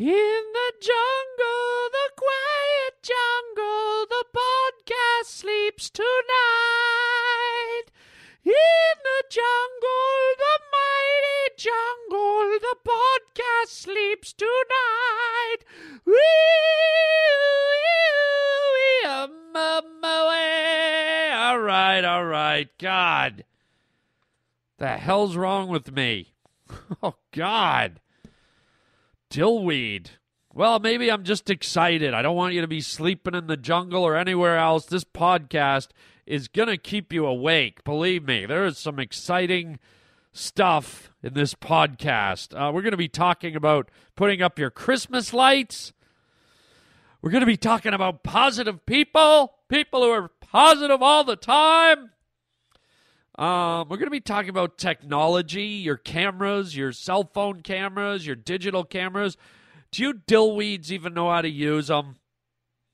In the jungle, the quiet jungle, the podcast sleeps tonight. In the jungle, the mighty jungle, the podcast sleeps tonight. Wee, wee, away. All right, all right. God. The hell's wrong with me? Oh, God. Dillweed. Well, maybe I'm just excited. I don't want you to be sleeping in the jungle or anywhere else. This podcast is going to keep you awake. Believe me, there is some exciting stuff in this podcast. Uh, we're going to be talking about putting up your Christmas lights. We're going to be talking about positive people, people who are positive all the time. Um, we're going to be talking about technology, your cameras, your cell phone cameras, your digital cameras. Do you dillweeds even know how to use them?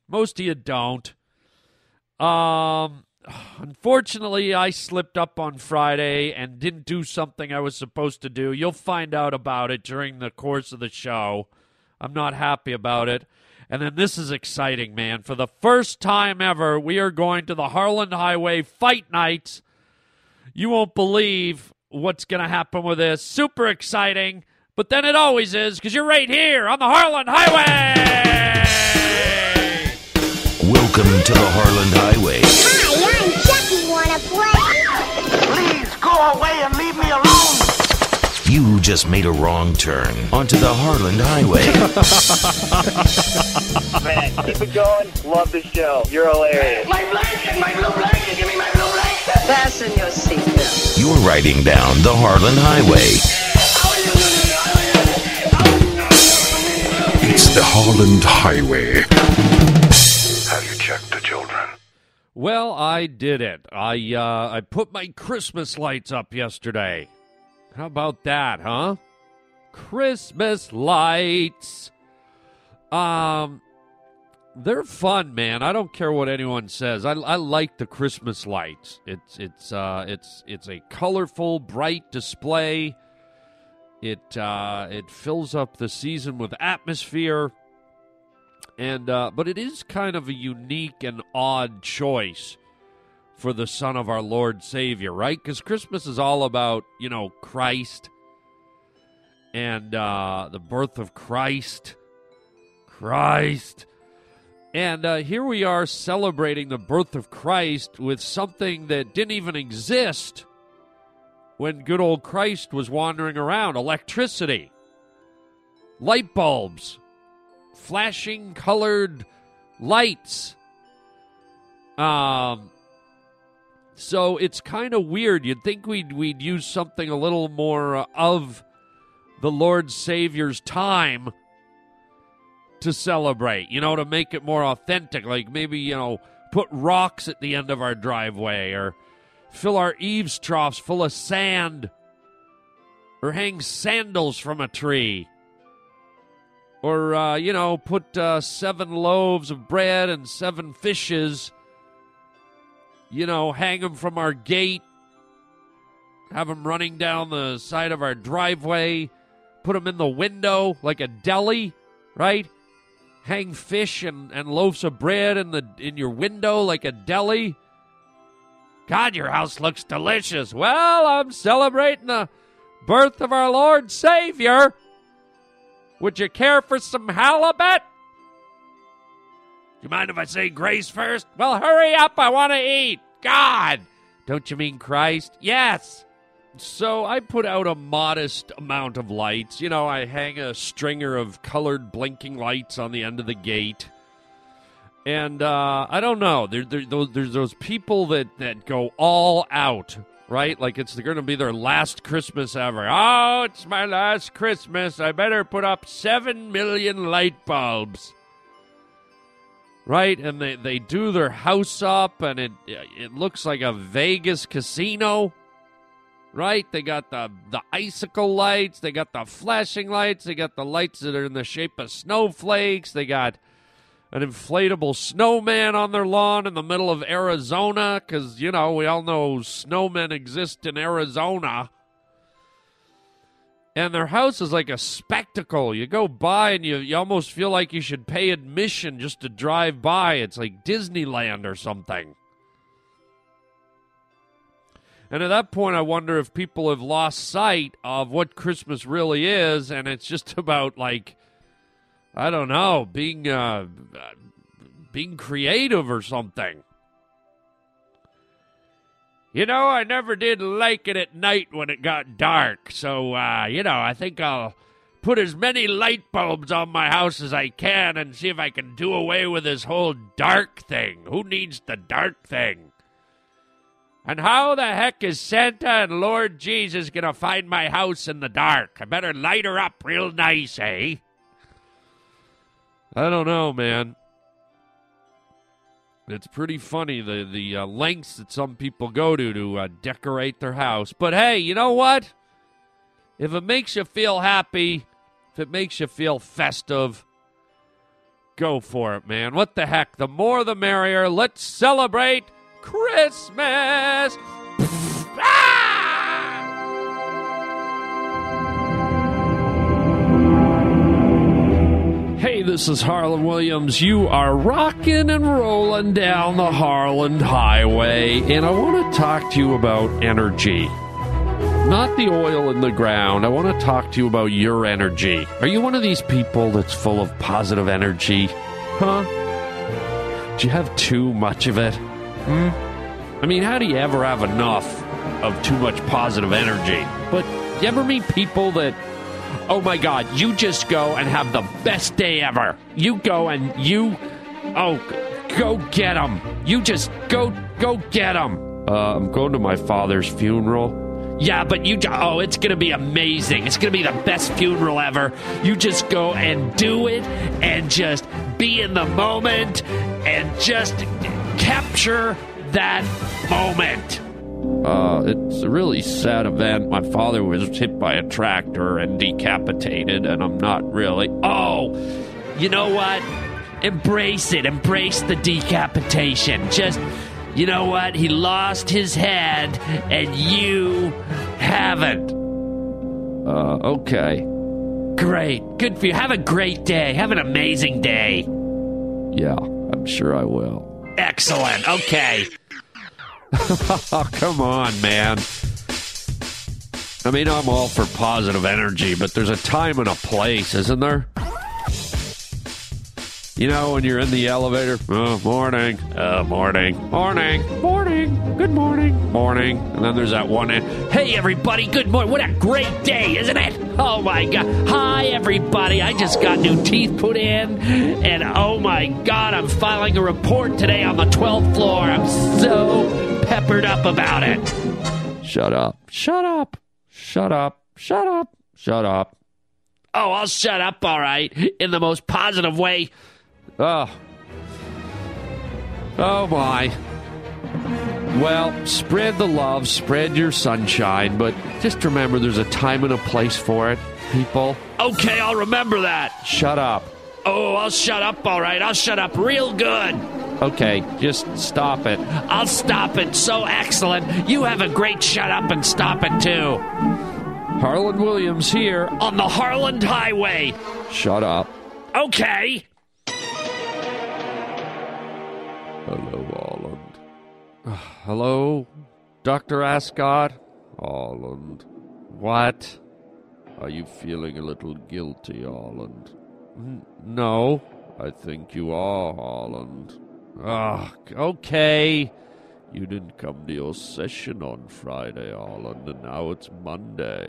Most of you don't. Um, unfortunately, I slipped up on Friday and didn't do something I was supposed to do. You'll find out about it during the course of the show. I'm not happy about it. And then this is exciting, man. For the first time ever, we are going to the Harlan Highway Fight Nights you won't believe what's going to happen with this. Super exciting, but then it always is because you're right here on the Harlan Highway. Welcome to the Harlan Highway. Hi, I'm Chucky. Wanna play? Please go away and leave me alone. You just made a wrong turn onto the Harlan Highway. Man, keep it going. Love the show. You're hilarious. My blanket, my blue blanket. Give me my blue blanket. Fasten your seatbelt. You're riding down the Harlan Highway. It's the Harlan Highway. Have you checked the children? Well, I did it. I uh, I put my Christmas lights up yesterday. How about that, huh? Christmas lights. Um, they're fun, man. I don't care what anyone says. I, I like the Christmas lights. It's it's uh it's it's a colorful, bright display. It uh, it fills up the season with atmosphere, and uh, but it is kind of a unique and odd choice for the Son of our Lord Savior, right? Because Christmas is all about you know Christ and uh, the birth of Christ, Christ. And uh, here we are celebrating the birth of Christ with something that didn't even exist when good old Christ was wandering around electricity, light bulbs, flashing colored lights. Um, so it's kind of weird. You'd think we'd, we'd use something a little more of the Lord Savior's time to celebrate, you know, to make it more authentic. Like maybe, you know, put rocks at the end of our driveway or fill our eaves troughs full of sand or hang sandals from a tree or, uh, you know, put uh, seven loaves of bread and seven fishes, you know, hang them from our gate, have them running down the side of our driveway, put them in the window like a deli, right? Hang fish and, and loaves of bread in the in your window like a deli. God, your house looks delicious. Well, I'm celebrating the birth of our Lord Savior. Would you care for some halibut? Do you mind if I say grace first? Well, hurry up. I want to eat. God. Don't you mean Christ? Yes. So I put out a modest amount of lights. You know, I hang a stringer of colored blinking lights on the end of the gate. And uh, I don't know. There, there, those, there's those people that, that go all out, right? Like it's going to be their last Christmas ever. Oh, it's my last Christmas. I better put up seven million light bulbs. Right? And they, they do their house up, and it, it looks like a Vegas casino right? They got the the icicle lights, they got the flashing lights, they got the lights that are in the shape of snowflakes, they got an inflatable snowman on their lawn in the middle of Arizona cuz you know, we all know snowmen exist in Arizona. and their house is like a spectacle. You go by and you, you almost feel like you should pay admission just to drive by. It's like Disneyland or something. And at that point, I wonder if people have lost sight of what Christmas really is, and it's just about like, I don't know, being uh, being creative or something. You know, I never did like it at night when it got dark, so uh, you know, I think I'll put as many light bulbs on my house as I can and see if I can do away with this whole dark thing. Who needs the dark thing? And how the heck is Santa and Lord Jesus gonna find my house in the dark? I better light her up real nice, eh? I don't know, man. It's pretty funny the the uh, lengths that some people go to to uh, decorate their house. But hey, you know what? If it makes you feel happy, if it makes you feel festive, go for it, man. What the heck? The more the merrier. Let's celebrate Christmas. Ah! Hey, this is Harlan Williams. You are rocking and rolling down the Harlan Highway, and I want to talk to you about energy. Not the oil in the ground. I want to talk to you about your energy. Are you one of these people that's full of positive energy? Huh? Do you have too much of it? Hmm? I mean, how do you ever have enough of too much positive energy? But you ever meet people that Oh my God, you just go and have the best day ever. You go and you, oh, go get them. You just go, go get them. Uh, I'm going to my father's funeral. Yeah, but you, oh, it's going to be amazing. It's going to be the best funeral ever. You just go and do it and just be in the moment and just capture that moment. Uh, it's a really sad event. My father was hit by a tractor and decapitated, and I'm not really. Oh, you know what? Embrace it. Embrace the decapitation. Just, you know what? He lost his head, and you haven't. Uh, okay. Great. Good for you. Have a great day. Have an amazing day. Yeah, I'm sure I will. Excellent. Okay. oh, come on, man. I mean, I'm all for positive energy, but there's a time and a place, isn't there? You know, when you're in the elevator, oh, morning, uh, morning, morning, morning, good morning, morning. And then there's that one, end. hey, everybody, good morning. What a great day, isn't it? Oh, my God. Hi, everybody. I just got new teeth put in, and oh, my God, I'm filing a report today on the 12th floor. I'm so peppered up about it. Shut up. Shut up. Shut up. Shut up. Shut up. Oh, I'll shut up, all right, in the most positive way. Oh. Oh, my. Well, spread the love, spread your sunshine, but just remember there's a time and a place for it, people. Okay, I'll remember that. Shut up. Oh, I'll shut up, all right. I'll shut up real good. Okay, just stop it. I'll stop it. So excellent. You have a great shut up and stop it, too. Harlan Williams here on the Harlan Highway. Shut up. Okay. Hello, Holland. Hello, Dr. Ascot? Holland. What? Are you feeling a little guilty, Holland? N- No, I think you are, Holland. Ah, okay. You didn't come to your session on Friday, Holland, and now it's Monday.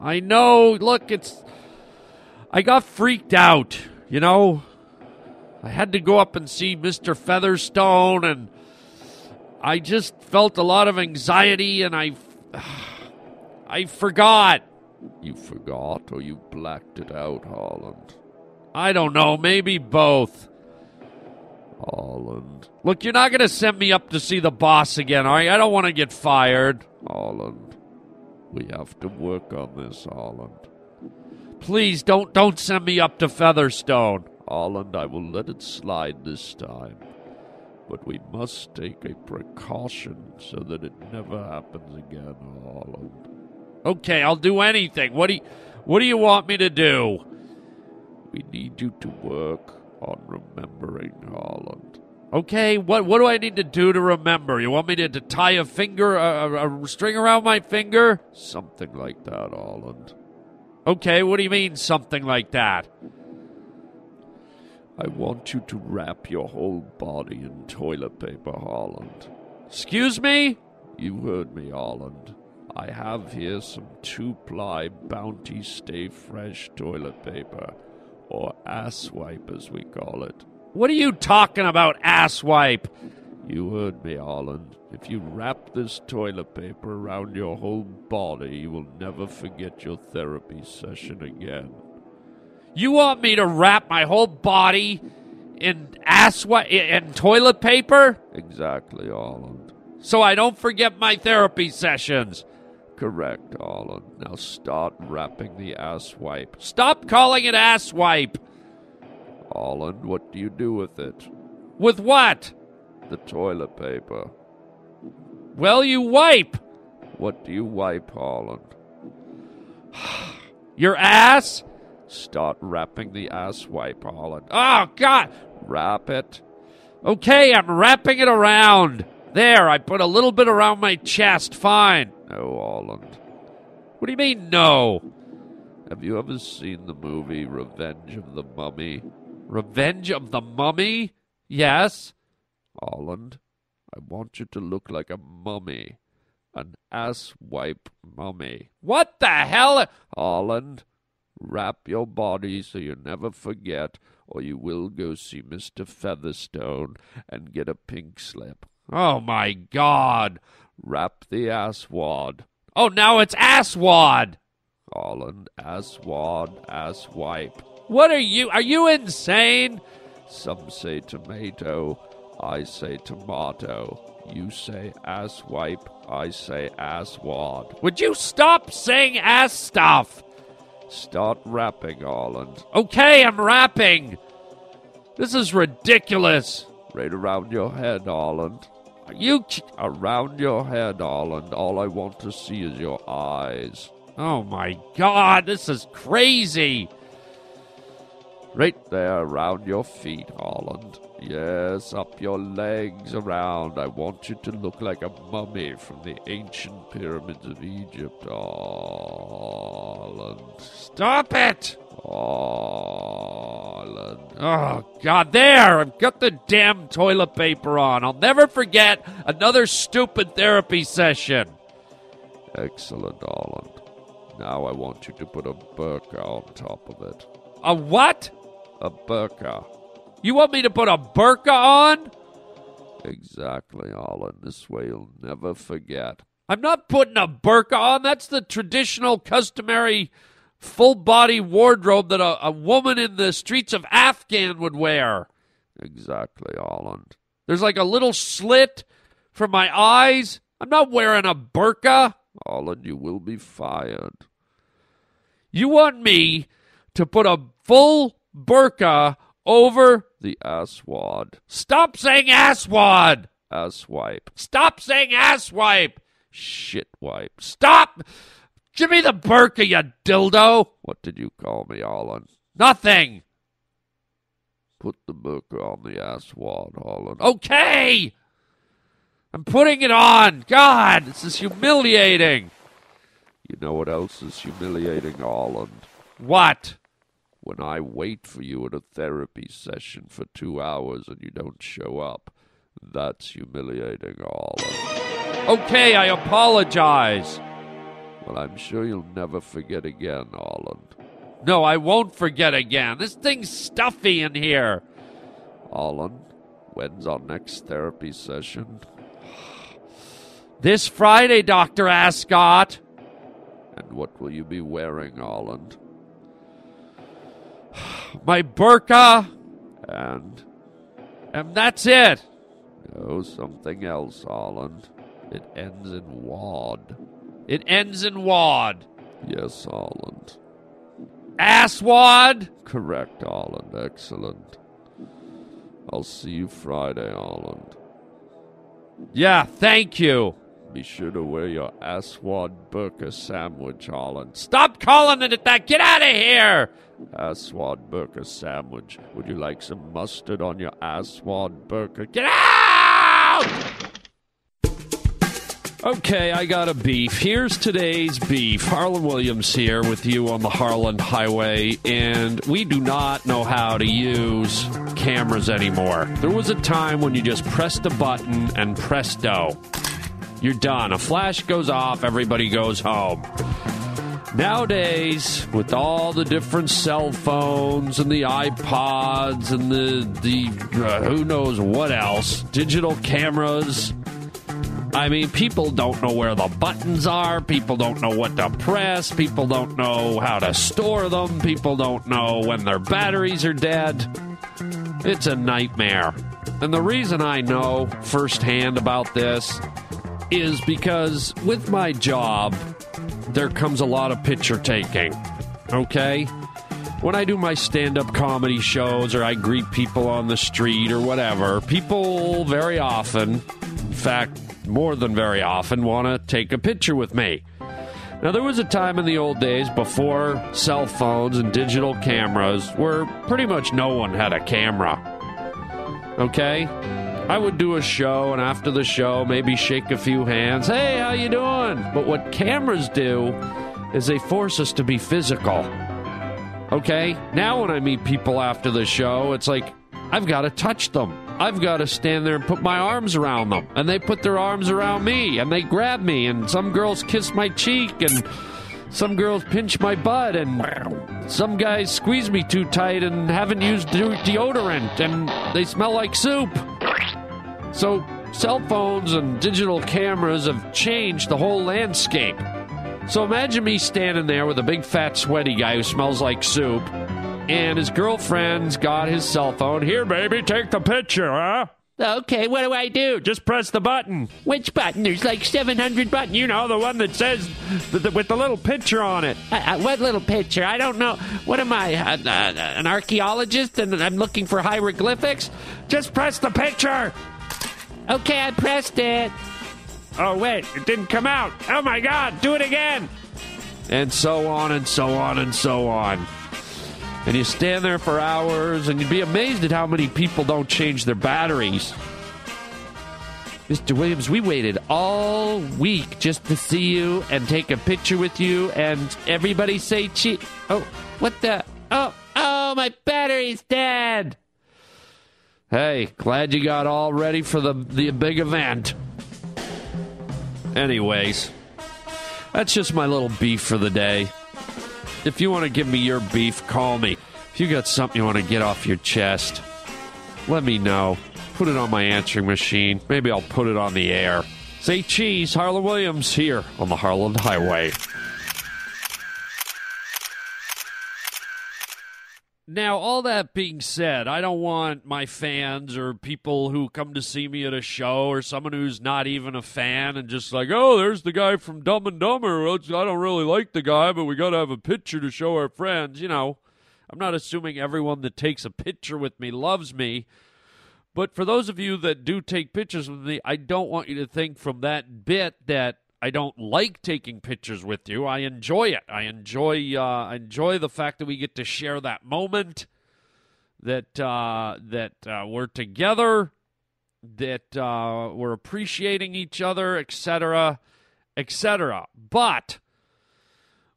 I know. Look, it's. I got freaked out, you know? I had to go up and see Mr. Featherstone, and I just felt a lot of anxiety, and I. I forgot. You forgot, or you blacked it out, Holland? I don't know. Maybe both. Holland. Look, you're not going to send me up to see the boss again, are you? I don't want to get fired. Holland. We have to work on this, Holland. Please don't don't send me up to Featherstone. Holland, I will let it slide this time. But we must take a precaution so that it never happens again, Holland. Okay, I'll do anything. What do you, what do you want me to do? We need you to work on remembering Holland. Okay, what what do I need to do to remember? You want me to, to tie a finger, a, a string around my finger? Something like that, Holland. Okay, what do you mean, something like that? I want you to wrap your whole body in toilet paper, Holland. Excuse me? You heard me, Holland. I have here some two ply Bounty Stay Fresh toilet paper, or ass wipe as we call it. What are you talking about, ass wipe? You heard me, Holland. If you wrap this toilet paper around your whole body, you will never forget your therapy session again. You want me to wrap my whole body in ass wipe in toilet paper? Exactly, Holland. So I don't forget my therapy sessions. Correct, Holland. Now start wrapping the ass wipe. Stop calling it ass wipe. Holland, what do you do with it? With what? The toilet paper. Well, you wipe. What do you wipe, Holland? Your ass? Start wrapping the ass wipe, Holland. Oh, God! Wrap it. Okay, I'm wrapping it around. There, I put a little bit around my chest. Fine. No, Holland. What do you mean, no? Have you ever seen the movie Revenge of the Mummy? Revenge of the Mummy? Yes. Holland, I want you to look like a mummy. An ass wipe mummy. What the hell? Holland, wrap your body so you never forget, or you will go see Mr. Featherstone and get a pink slip. Oh my god! Wrap the asswad. Oh, now it's asswad! Holland, asswad, ass wipe. What are you? Are you insane? Some say tomato. I say tomato. You say ass wipe. I say asswad. Would you stop saying ass stuff? Start rapping, Arland. Okay, I'm rapping. This is ridiculous. Right around your head, Arland. Are you ch- around your head, Arland. All I want to see is your eyes. Oh my god, this is crazy. Right there around your feet, Holland. Yes, up your legs around. I want you to look like a mummy from the ancient pyramids of Egypt, Holland. Stop it! Holland. Oh, God, there! I've got the damn toilet paper on. I'll never forget another stupid therapy session. Excellent, Holland. Now I want you to put a burqa on top of it. A what? A burqa. You want me to put a burqa on? Exactly, Holland. This way you'll never forget. I'm not putting a burqa on. That's the traditional, customary, full body wardrobe that a, a woman in the streets of Afghan would wear. Exactly, Holland. There's like a little slit for my eyes. I'm not wearing a burqa. Holland, you will be fired. You want me to put a full burqa over the asswad. Stop saying asswad! Asswipe. Stop saying asswipe! Shitwipe. Stop! Jimmy the Burka, you dildo! What did you call me, Holland? Nothing! Put the burka on the asswad, Holland. Okay! I'm putting it on! God, this is humiliating! You know what else is humiliating, Holland? What? When I wait for you at a therapy session for two hours and you don't show up, that's humiliating, Holland. Okay, I apologize. Well, I'm sure you'll never forget again, Holland. No, I won't forget again. This thing's stuffy in here. Holland, when's our next therapy session? This Friday, Dr. Ascot. And what will you be wearing, Holland? My burqa. And. And that's it. No, something else, Holland. It ends in wad. It ends in wad. Yes, Holland. Asswad? Correct, Holland. Excellent. I'll see you Friday, Holland. Yeah, thank you. Be sure to wear your Aswad burqa sandwich, Holland. Stop calling it that! Get out of here! Aswad burger sandwich. Would you like some mustard on your Aswad burger? Get out! Okay, I got a beef. Here's today's beef. Harlan Williams here with you on the Harlan Highway, and we do not know how to use cameras anymore. There was a time when you just pressed the button and presto, you're done. A flash goes off, everybody goes home. Nowadays, with all the different cell phones and the iPods and the the uh, who knows what else, digital cameras, I mean, people don't know where the buttons are. People don't know what to press. People don't know how to store them. People don't know when their batteries are dead. It's a nightmare. And the reason I know firsthand about this is because with my job, there comes a lot of picture taking. Okay? When I do my stand up comedy shows or I greet people on the street or whatever, people very often, in fact, more than very often, want to take a picture with me. Now, there was a time in the old days before cell phones and digital cameras where pretty much no one had a camera. Okay? I would do a show, and after the show, maybe shake a few hands. Hey, how you doing? But what cameras do is they force us to be physical. Okay? Now, when I meet people after the show, it's like I've got to touch them. I've got to stand there and put my arms around them. And they put their arms around me and they grab me. And some girls kiss my cheek and some girls pinch my butt. And some guys squeeze me too tight and haven't used de- deodorant and they smell like soup. So, cell phones and digital cameras have changed the whole landscape. So, imagine me standing there with a big fat sweaty guy who smells like soup and his girlfriend's got his cell phone. Here, baby, take the picture, huh? Okay, what do I do? Just press the button. Which button? There's like 700 buttons. You know, the one that says th- th- with the little picture on it. Uh, uh, what little picture? I don't know. What am I, uh, uh, an archaeologist and I'm looking for hieroglyphics? Just press the picture. Okay, I pressed it. Oh, wait, it didn't come out. Oh my god, do it again. And so on and so on and so on and you stand there for hours, and you'd be amazed at how many people don't change their batteries. Mr. Williams, we waited all week just to see you and take a picture with you, and everybody say cheese. Oh, what the? Oh, oh, my battery's dead. Hey, glad you got all ready for the the big event. Anyways, that's just my little beef for the day. If you want to give me your beef, call me. If you got something you want to get off your chest, let me know. Put it on my answering machine. Maybe I'll put it on the air. Say cheese, Harlan Williams here on the Harlan Highway. Now, all that being said, I don't want my fans or people who come to see me at a show or someone who's not even a fan and just like, oh, there's the guy from Dumb and Dumber. I don't really like the guy, but we got to have a picture to show our friends. You know, I'm not assuming everyone that takes a picture with me loves me. But for those of you that do take pictures with me, I don't want you to think from that bit that I don't like taking pictures with you. I enjoy it. I enjoy uh, enjoy the fact that we get to share that moment, that uh, that uh, we're together, that uh, we're appreciating each other, etc., etc. But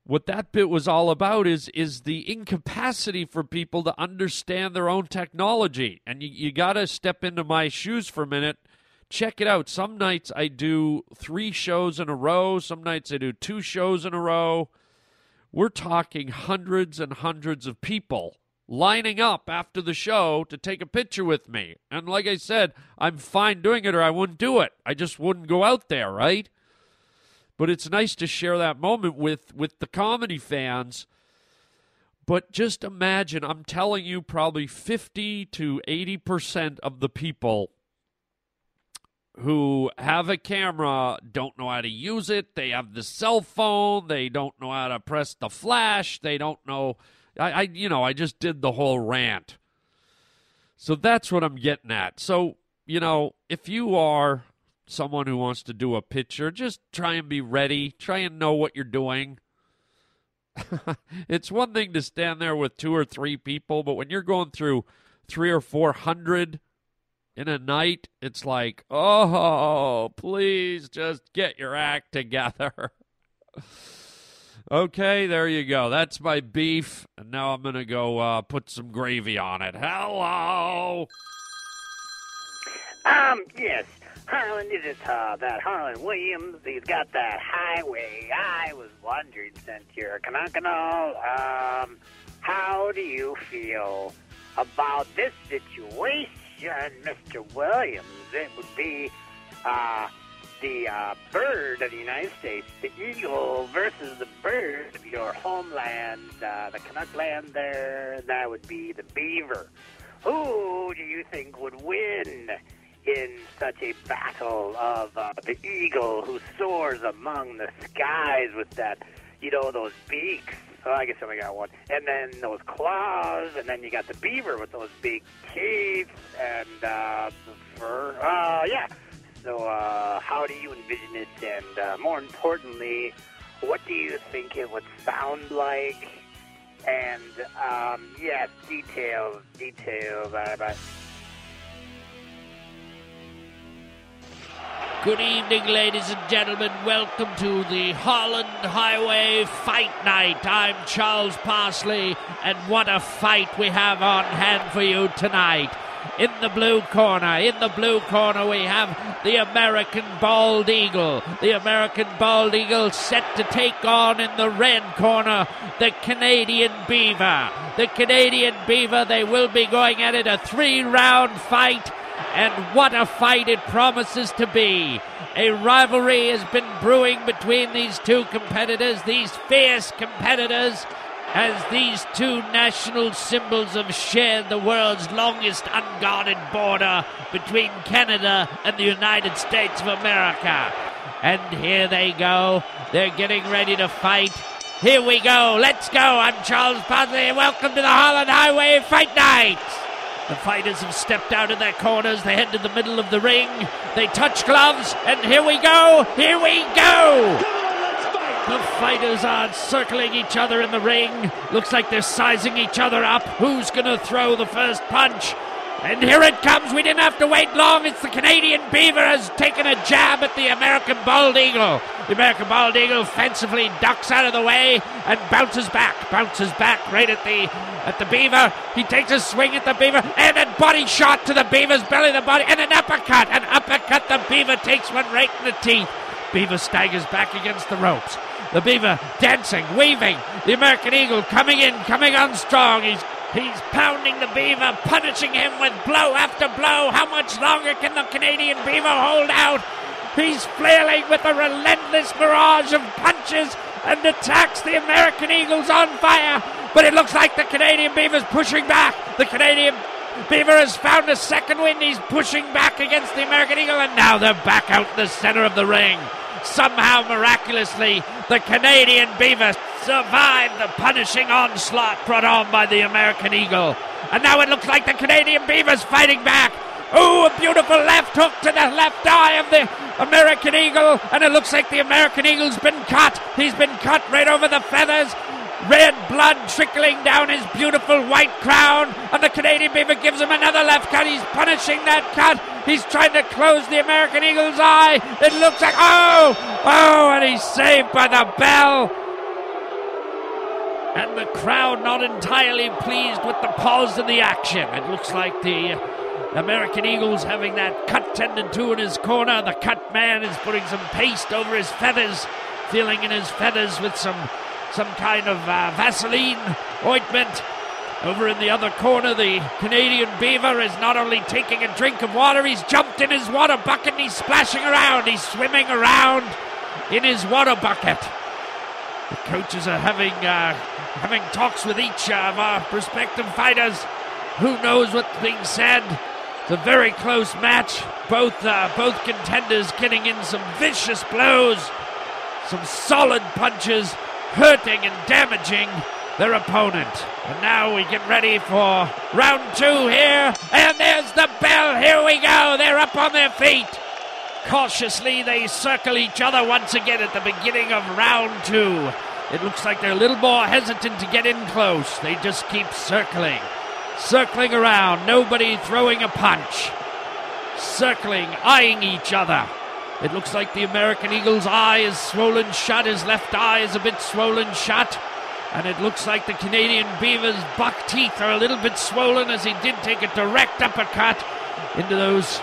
what that bit was all about is is the incapacity for people to understand their own technology, and you, you got to step into my shoes for a minute check it out. Some nights I do three shows in a row, some nights I do two shows in a row. We're talking hundreds and hundreds of people lining up after the show to take a picture with me. And like I said, I'm fine doing it or I wouldn't do it. I just wouldn't go out there, right? But it's nice to share that moment with with the comedy fans. But just imagine, I'm telling you probably 50 to 80% of the people who have a camera don't know how to use it. They have the cell phone. They don't know how to press the flash. They don't know. I, I, you know, I just did the whole rant. So that's what I'm getting at. So, you know, if you are someone who wants to do a picture, just try and be ready. Try and know what you're doing. it's one thing to stand there with two or three people, but when you're going through three or four hundred in a night, it's like, oh, please just get your act together. okay, there you go. That's my beef. And now I'm going to go uh, put some gravy on it. Hello. Um, yes. Harlan, it is uh, that Harlan Williams. He's got that highway. I was wondering, since you're Kanakano, um, how do you feel about this situation, Mr. Williams? It would be uh, the uh, bird of the United States, the eagle, versus the bird of your homeland, uh, the Canuck land there. That would be the beaver. Who do you think would win? in such a battle of uh, the eagle who soars among the skies with that, you know, those beaks. Oh, I guess I only got one. And then those claws, and then you got the beaver with those big teeth and uh, the fur. Uh, yeah. So, uh, how do you envision it? And uh, more importantly, what do you think it would sound like? And um, yes, details, details. Uh, but Good evening, ladies and gentlemen. Welcome to the Holland Highway Fight Night. I'm Charles Parsley, and what a fight we have on hand for you tonight. In the blue corner, in the blue corner, we have the American Bald Eagle. The American Bald Eagle set to take on in the red corner the Canadian Beaver. The Canadian Beaver, they will be going at it a three round fight. And what a fight it promises to be. A rivalry has been brewing between these two competitors, these fierce competitors, as these two national symbols have shared the world's longest unguarded border between Canada and the United States of America. And here they go. They're getting ready to fight. Here we go. Let's go. I'm Charles Parsley. Welcome to the Holland Highway Fight Night. The fighters have stepped out of their corners. They head to the middle of the ring. They touch gloves, and here we go! Here we go! The fighters are circling each other in the ring. Looks like they're sizing each other up. Who's going to throw the first punch? And here it comes. We didn't have to wait long. It's the Canadian Beaver has taken a jab at the American Bald Eagle. The American Bald Eagle offensively ducks out of the way and bounces back. Bounces back right at the at the Beaver. He takes a swing at the Beaver and a body shot to the Beaver's belly, the body, and an uppercut. An uppercut. The Beaver takes one right in the teeth. Beaver staggers back against the ropes. The Beaver dancing, weaving. The American Eagle coming in, coming on strong. He's He's pounding the Beaver, punishing him with blow after blow. How much longer can the Canadian Beaver hold out? He's flailing with a relentless barrage of punches and attacks the American Eagles on fire. But it looks like the Canadian Beaver's pushing back. The Canadian Beaver has found a second wind. He's pushing back against the American Eagle, and now they're back out in the center of the ring. Somehow, miraculously, the Canadian Beaver survived the punishing onslaught brought on by the American Eagle. And now it looks like the Canadian Beaver's fighting back. Ooh, a beautiful left hook to the left eye of the American Eagle. And it looks like the American Eagle's been cut. He's been cut right over the feathers. Red blood trickling down his beautiful white crown. And the Canadian Beaver gives him another left cut. He's punishing that cut. He's trying to close the American Eagle's eye. It looks like, oh, oh, and he's saved by the bell. And the crowd not entirely pleased with the pause in the action. It looks like the American Eagle's having that cut tended to in his corner. The cut man is putting some paste over his feathers, feeling in his feathers with some some kind of uh, Vaseline ointment. Over in the other corner, the Canadian beaver is not only taking a drink of water, he's jumped in his water bucket and he's splashing around. He's swimming around in his water bucket. The coaches are having uh, having talks with each of our prospective fighters. Who knows what's being said? It's a very close match. Both uh, both contenders getting in some vicious blows, some solid punches, hurting and damaging their opponent. And now we get ready for round two here. And there's the bell. Here we go. They're up on their feet. Cautiously, they circle each other once again at the beginning of round two. It looks like they're a little more hesitant to get in close. They just keep circling, circling around, nobody throwing a punch. Circling, eyeing each other. It looks like the American Eagle's eye is swollen shut, his left eye is a bit swollen shut. And it looks like the Canadian Beaver's buck teeth are a little bit swollen as he did take a direct uppercut into those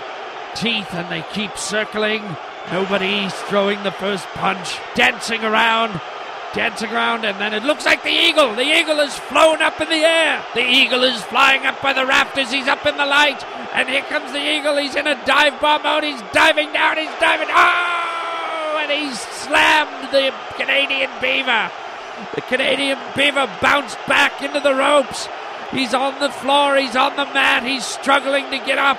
teeth, and they keep circling. Nobody's throwing the first punch, dancing around, dancing around, and then it looks like the eagle. The eagle has flown up in the air. The eagle is flying up by the rafters. He's up in the light, and here comes the eagle. He's in a dive bomb mode. He's diving down. He's diving. Oh! And he's slammed the Canadian beaver. The Canadian beaver bounced back into the ropes. He's on the floor. He's on the mat. He's struggling to get up.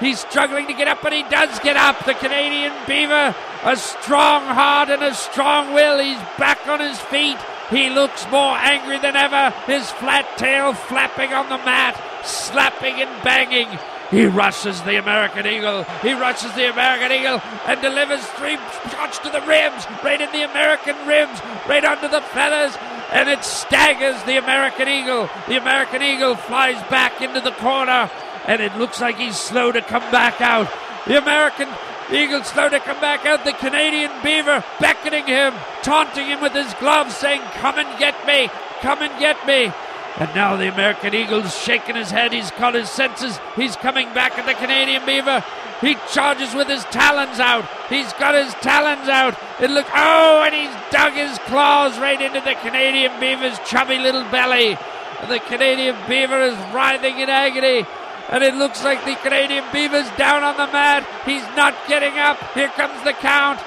He's struggling to get up, but he does get up. The Canadian Beaver, a strong heart and a strong will. He's back on his feet. He looks more angry than ever, his flat tail flapping on the mat, slapping and banging. He rushes the American Eagle. He rushes the American Eagle and delivers three shots to the ribs, right in the American ribs, right under the feathers, and it staggers the American Eagle. The American Eagle flies back into the corner and it looks like he's slow to come back out. The American Eagle slow to come back out. The Canadian Beaver beckoning him, taunting him with his gloves, saying, Come and get me, come and get me. And now the American Eagle's shaking his head. He's got his senses. He's coming back at the Canadian Beaver. He charges with his talons out. He's got his talons out. It look oh, and he's dug his claws right into the Canadian Beaver's chubby little belly. And the Canadian Beaver is writhing in agony and it looks like the Canadian Beaver's down on the mat. He's not getting up. Here comes the count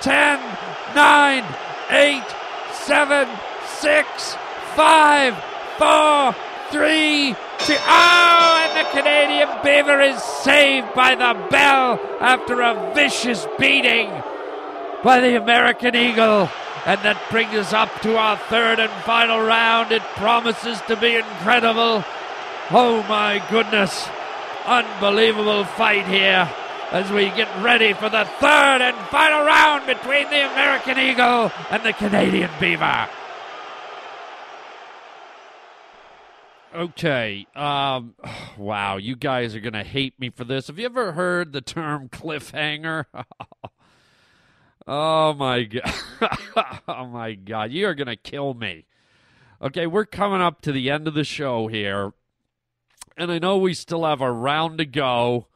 10, 9, 8, 7, 6, 5, 4, 3, 2. Oh, and the Canadian Beaver is saved by the bell after a vicious beating by the American Eagle. And that brings us up to our third and final round. It promises to be incredible. Oh my goodness. Unbelievable fight here as we get ready for the third and final round between the American Eagle and the Canadian Beaver. Okay. Um, wow, you guys are going to hate me for this. Have you ever heard the term cliffhanger? oh my god. oh my god. You are going to kill me. Okay, we're coming up to the end of the show here and I know we still have a round to go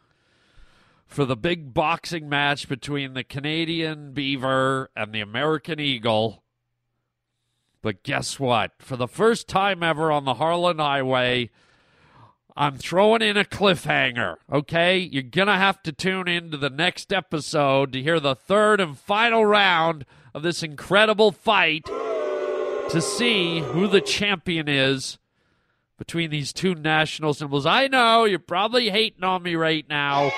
for the big boxing match between the Canadian Beaver and the American Eagle. But guess what? For the first time ever on the Harlan Highway, I'm throwing in a cliffhanger, okay? You're going to have to tune in to the next episode to hear the third and final round of this incredible fight to see who the champion is between these two national symbols. I know you're probably hating on me right now,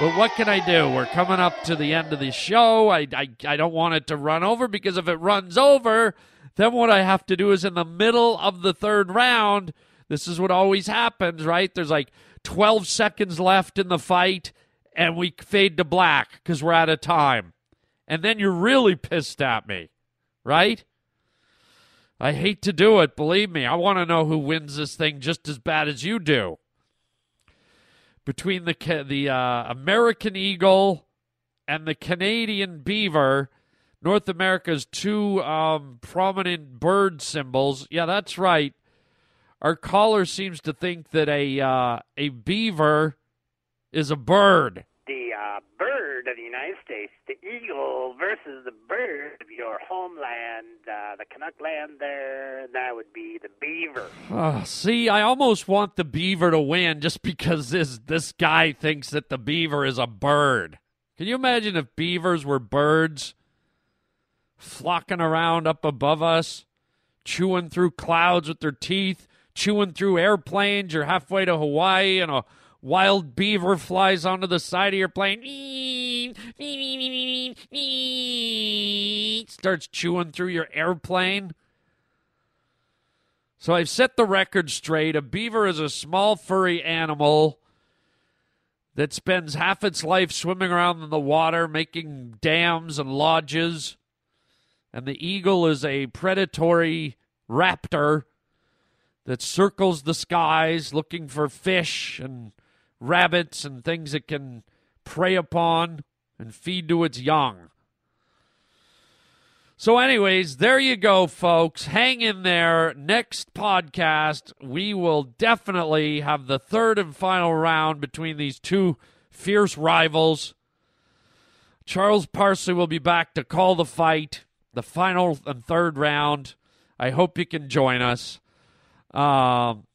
but what can I do? We're coming up to the end of the show. I, I, I don't want it to run over because if it runs over, then what I have to do is in the middle of the third round. This is what always happens, right? There's like 12 seconds left in the fight, and we fade to black because we're out of time. And then you're really pissed at me, right? I hate to do it, believe me. I want to know who wins this thing just as bad as you do. Between the the uh, American Eagle and the Canadian Beaver, North America's two um, prominent bird symbols. Yeah, that's right. Our caller seems to think that a uh, a beaver is a bird. The uh, bird of the United States, the eagle versus the bird of your homeland, uh, the Canuck land there, that would be the beaver. Oh, see, I almost want the beaver to win just because this this guy thinks that the beaver is a bird. Can you imagine if beavers were birds flocking around up above us, chewing through clouds with their teeth, chewing through airplanes? You're halfway to Hawaii and a wild beaver flies onto the side of your plane. Starts chewing through your airplane. So I've set the record straight. A beaver is a small furry animal that spends half its life swimming around in the water, making dams and lodges. And the eagle is a predatory raptor that circles the skies looking for fish and rabbits and things it can prey upon and feed to its young. So, anyways, there you go, folks. Hang in there. Next podcast, we will definitely have the third and final round between these two fierce rivals. Charles Parsley will be back to call the fight, the final and third round. I hope you can join us. Um,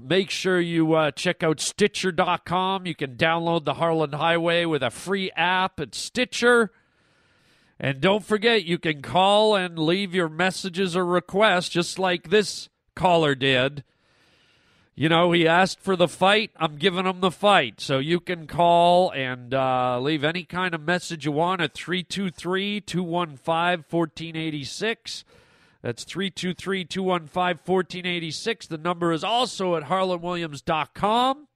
make sure you uh, check out Stitcher.com. You can download the Harlan Highway with a free app at Stitcher. And don't forget, you can call and leave your messages or requests just like this caller did. You know, he asked for the fight. I'm giving him the fight. So you can call and uh, leave any kind of message you want at 323 215 1486. That's 323 215 1486. The number is also at harlandwilliams.com.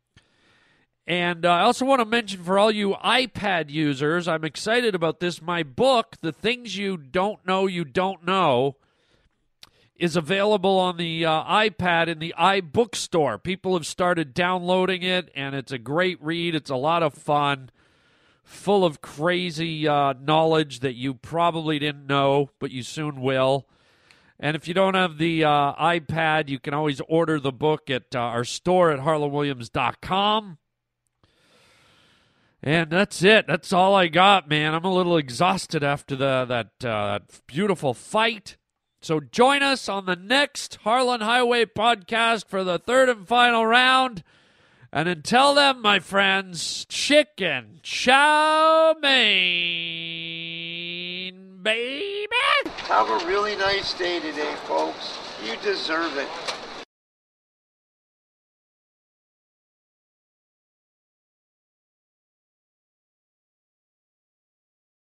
And uh, I also want to mention for all you iPad users, I'm excited about this. My book, The Things You Don't Know You Don't Know, is available on the uh, iPad in the iBookstore. People have started downloading it, and it's a great read. It's a lot of fun, full of crazy uh, knowledge that you probably didn't know, but you soon will. And if you don't have the uh, iPad, you can always order the book at uh, our store at harlandwilliams.com. And that's it. That's all I got, man. I'm a little exhausted after the that uh, beautiful fight. So join us on the next Harlan Highway podcast for the third and final round. And until then, my friends, chicken chow mein, baby. Have a really nice day today, folks. You deserve it.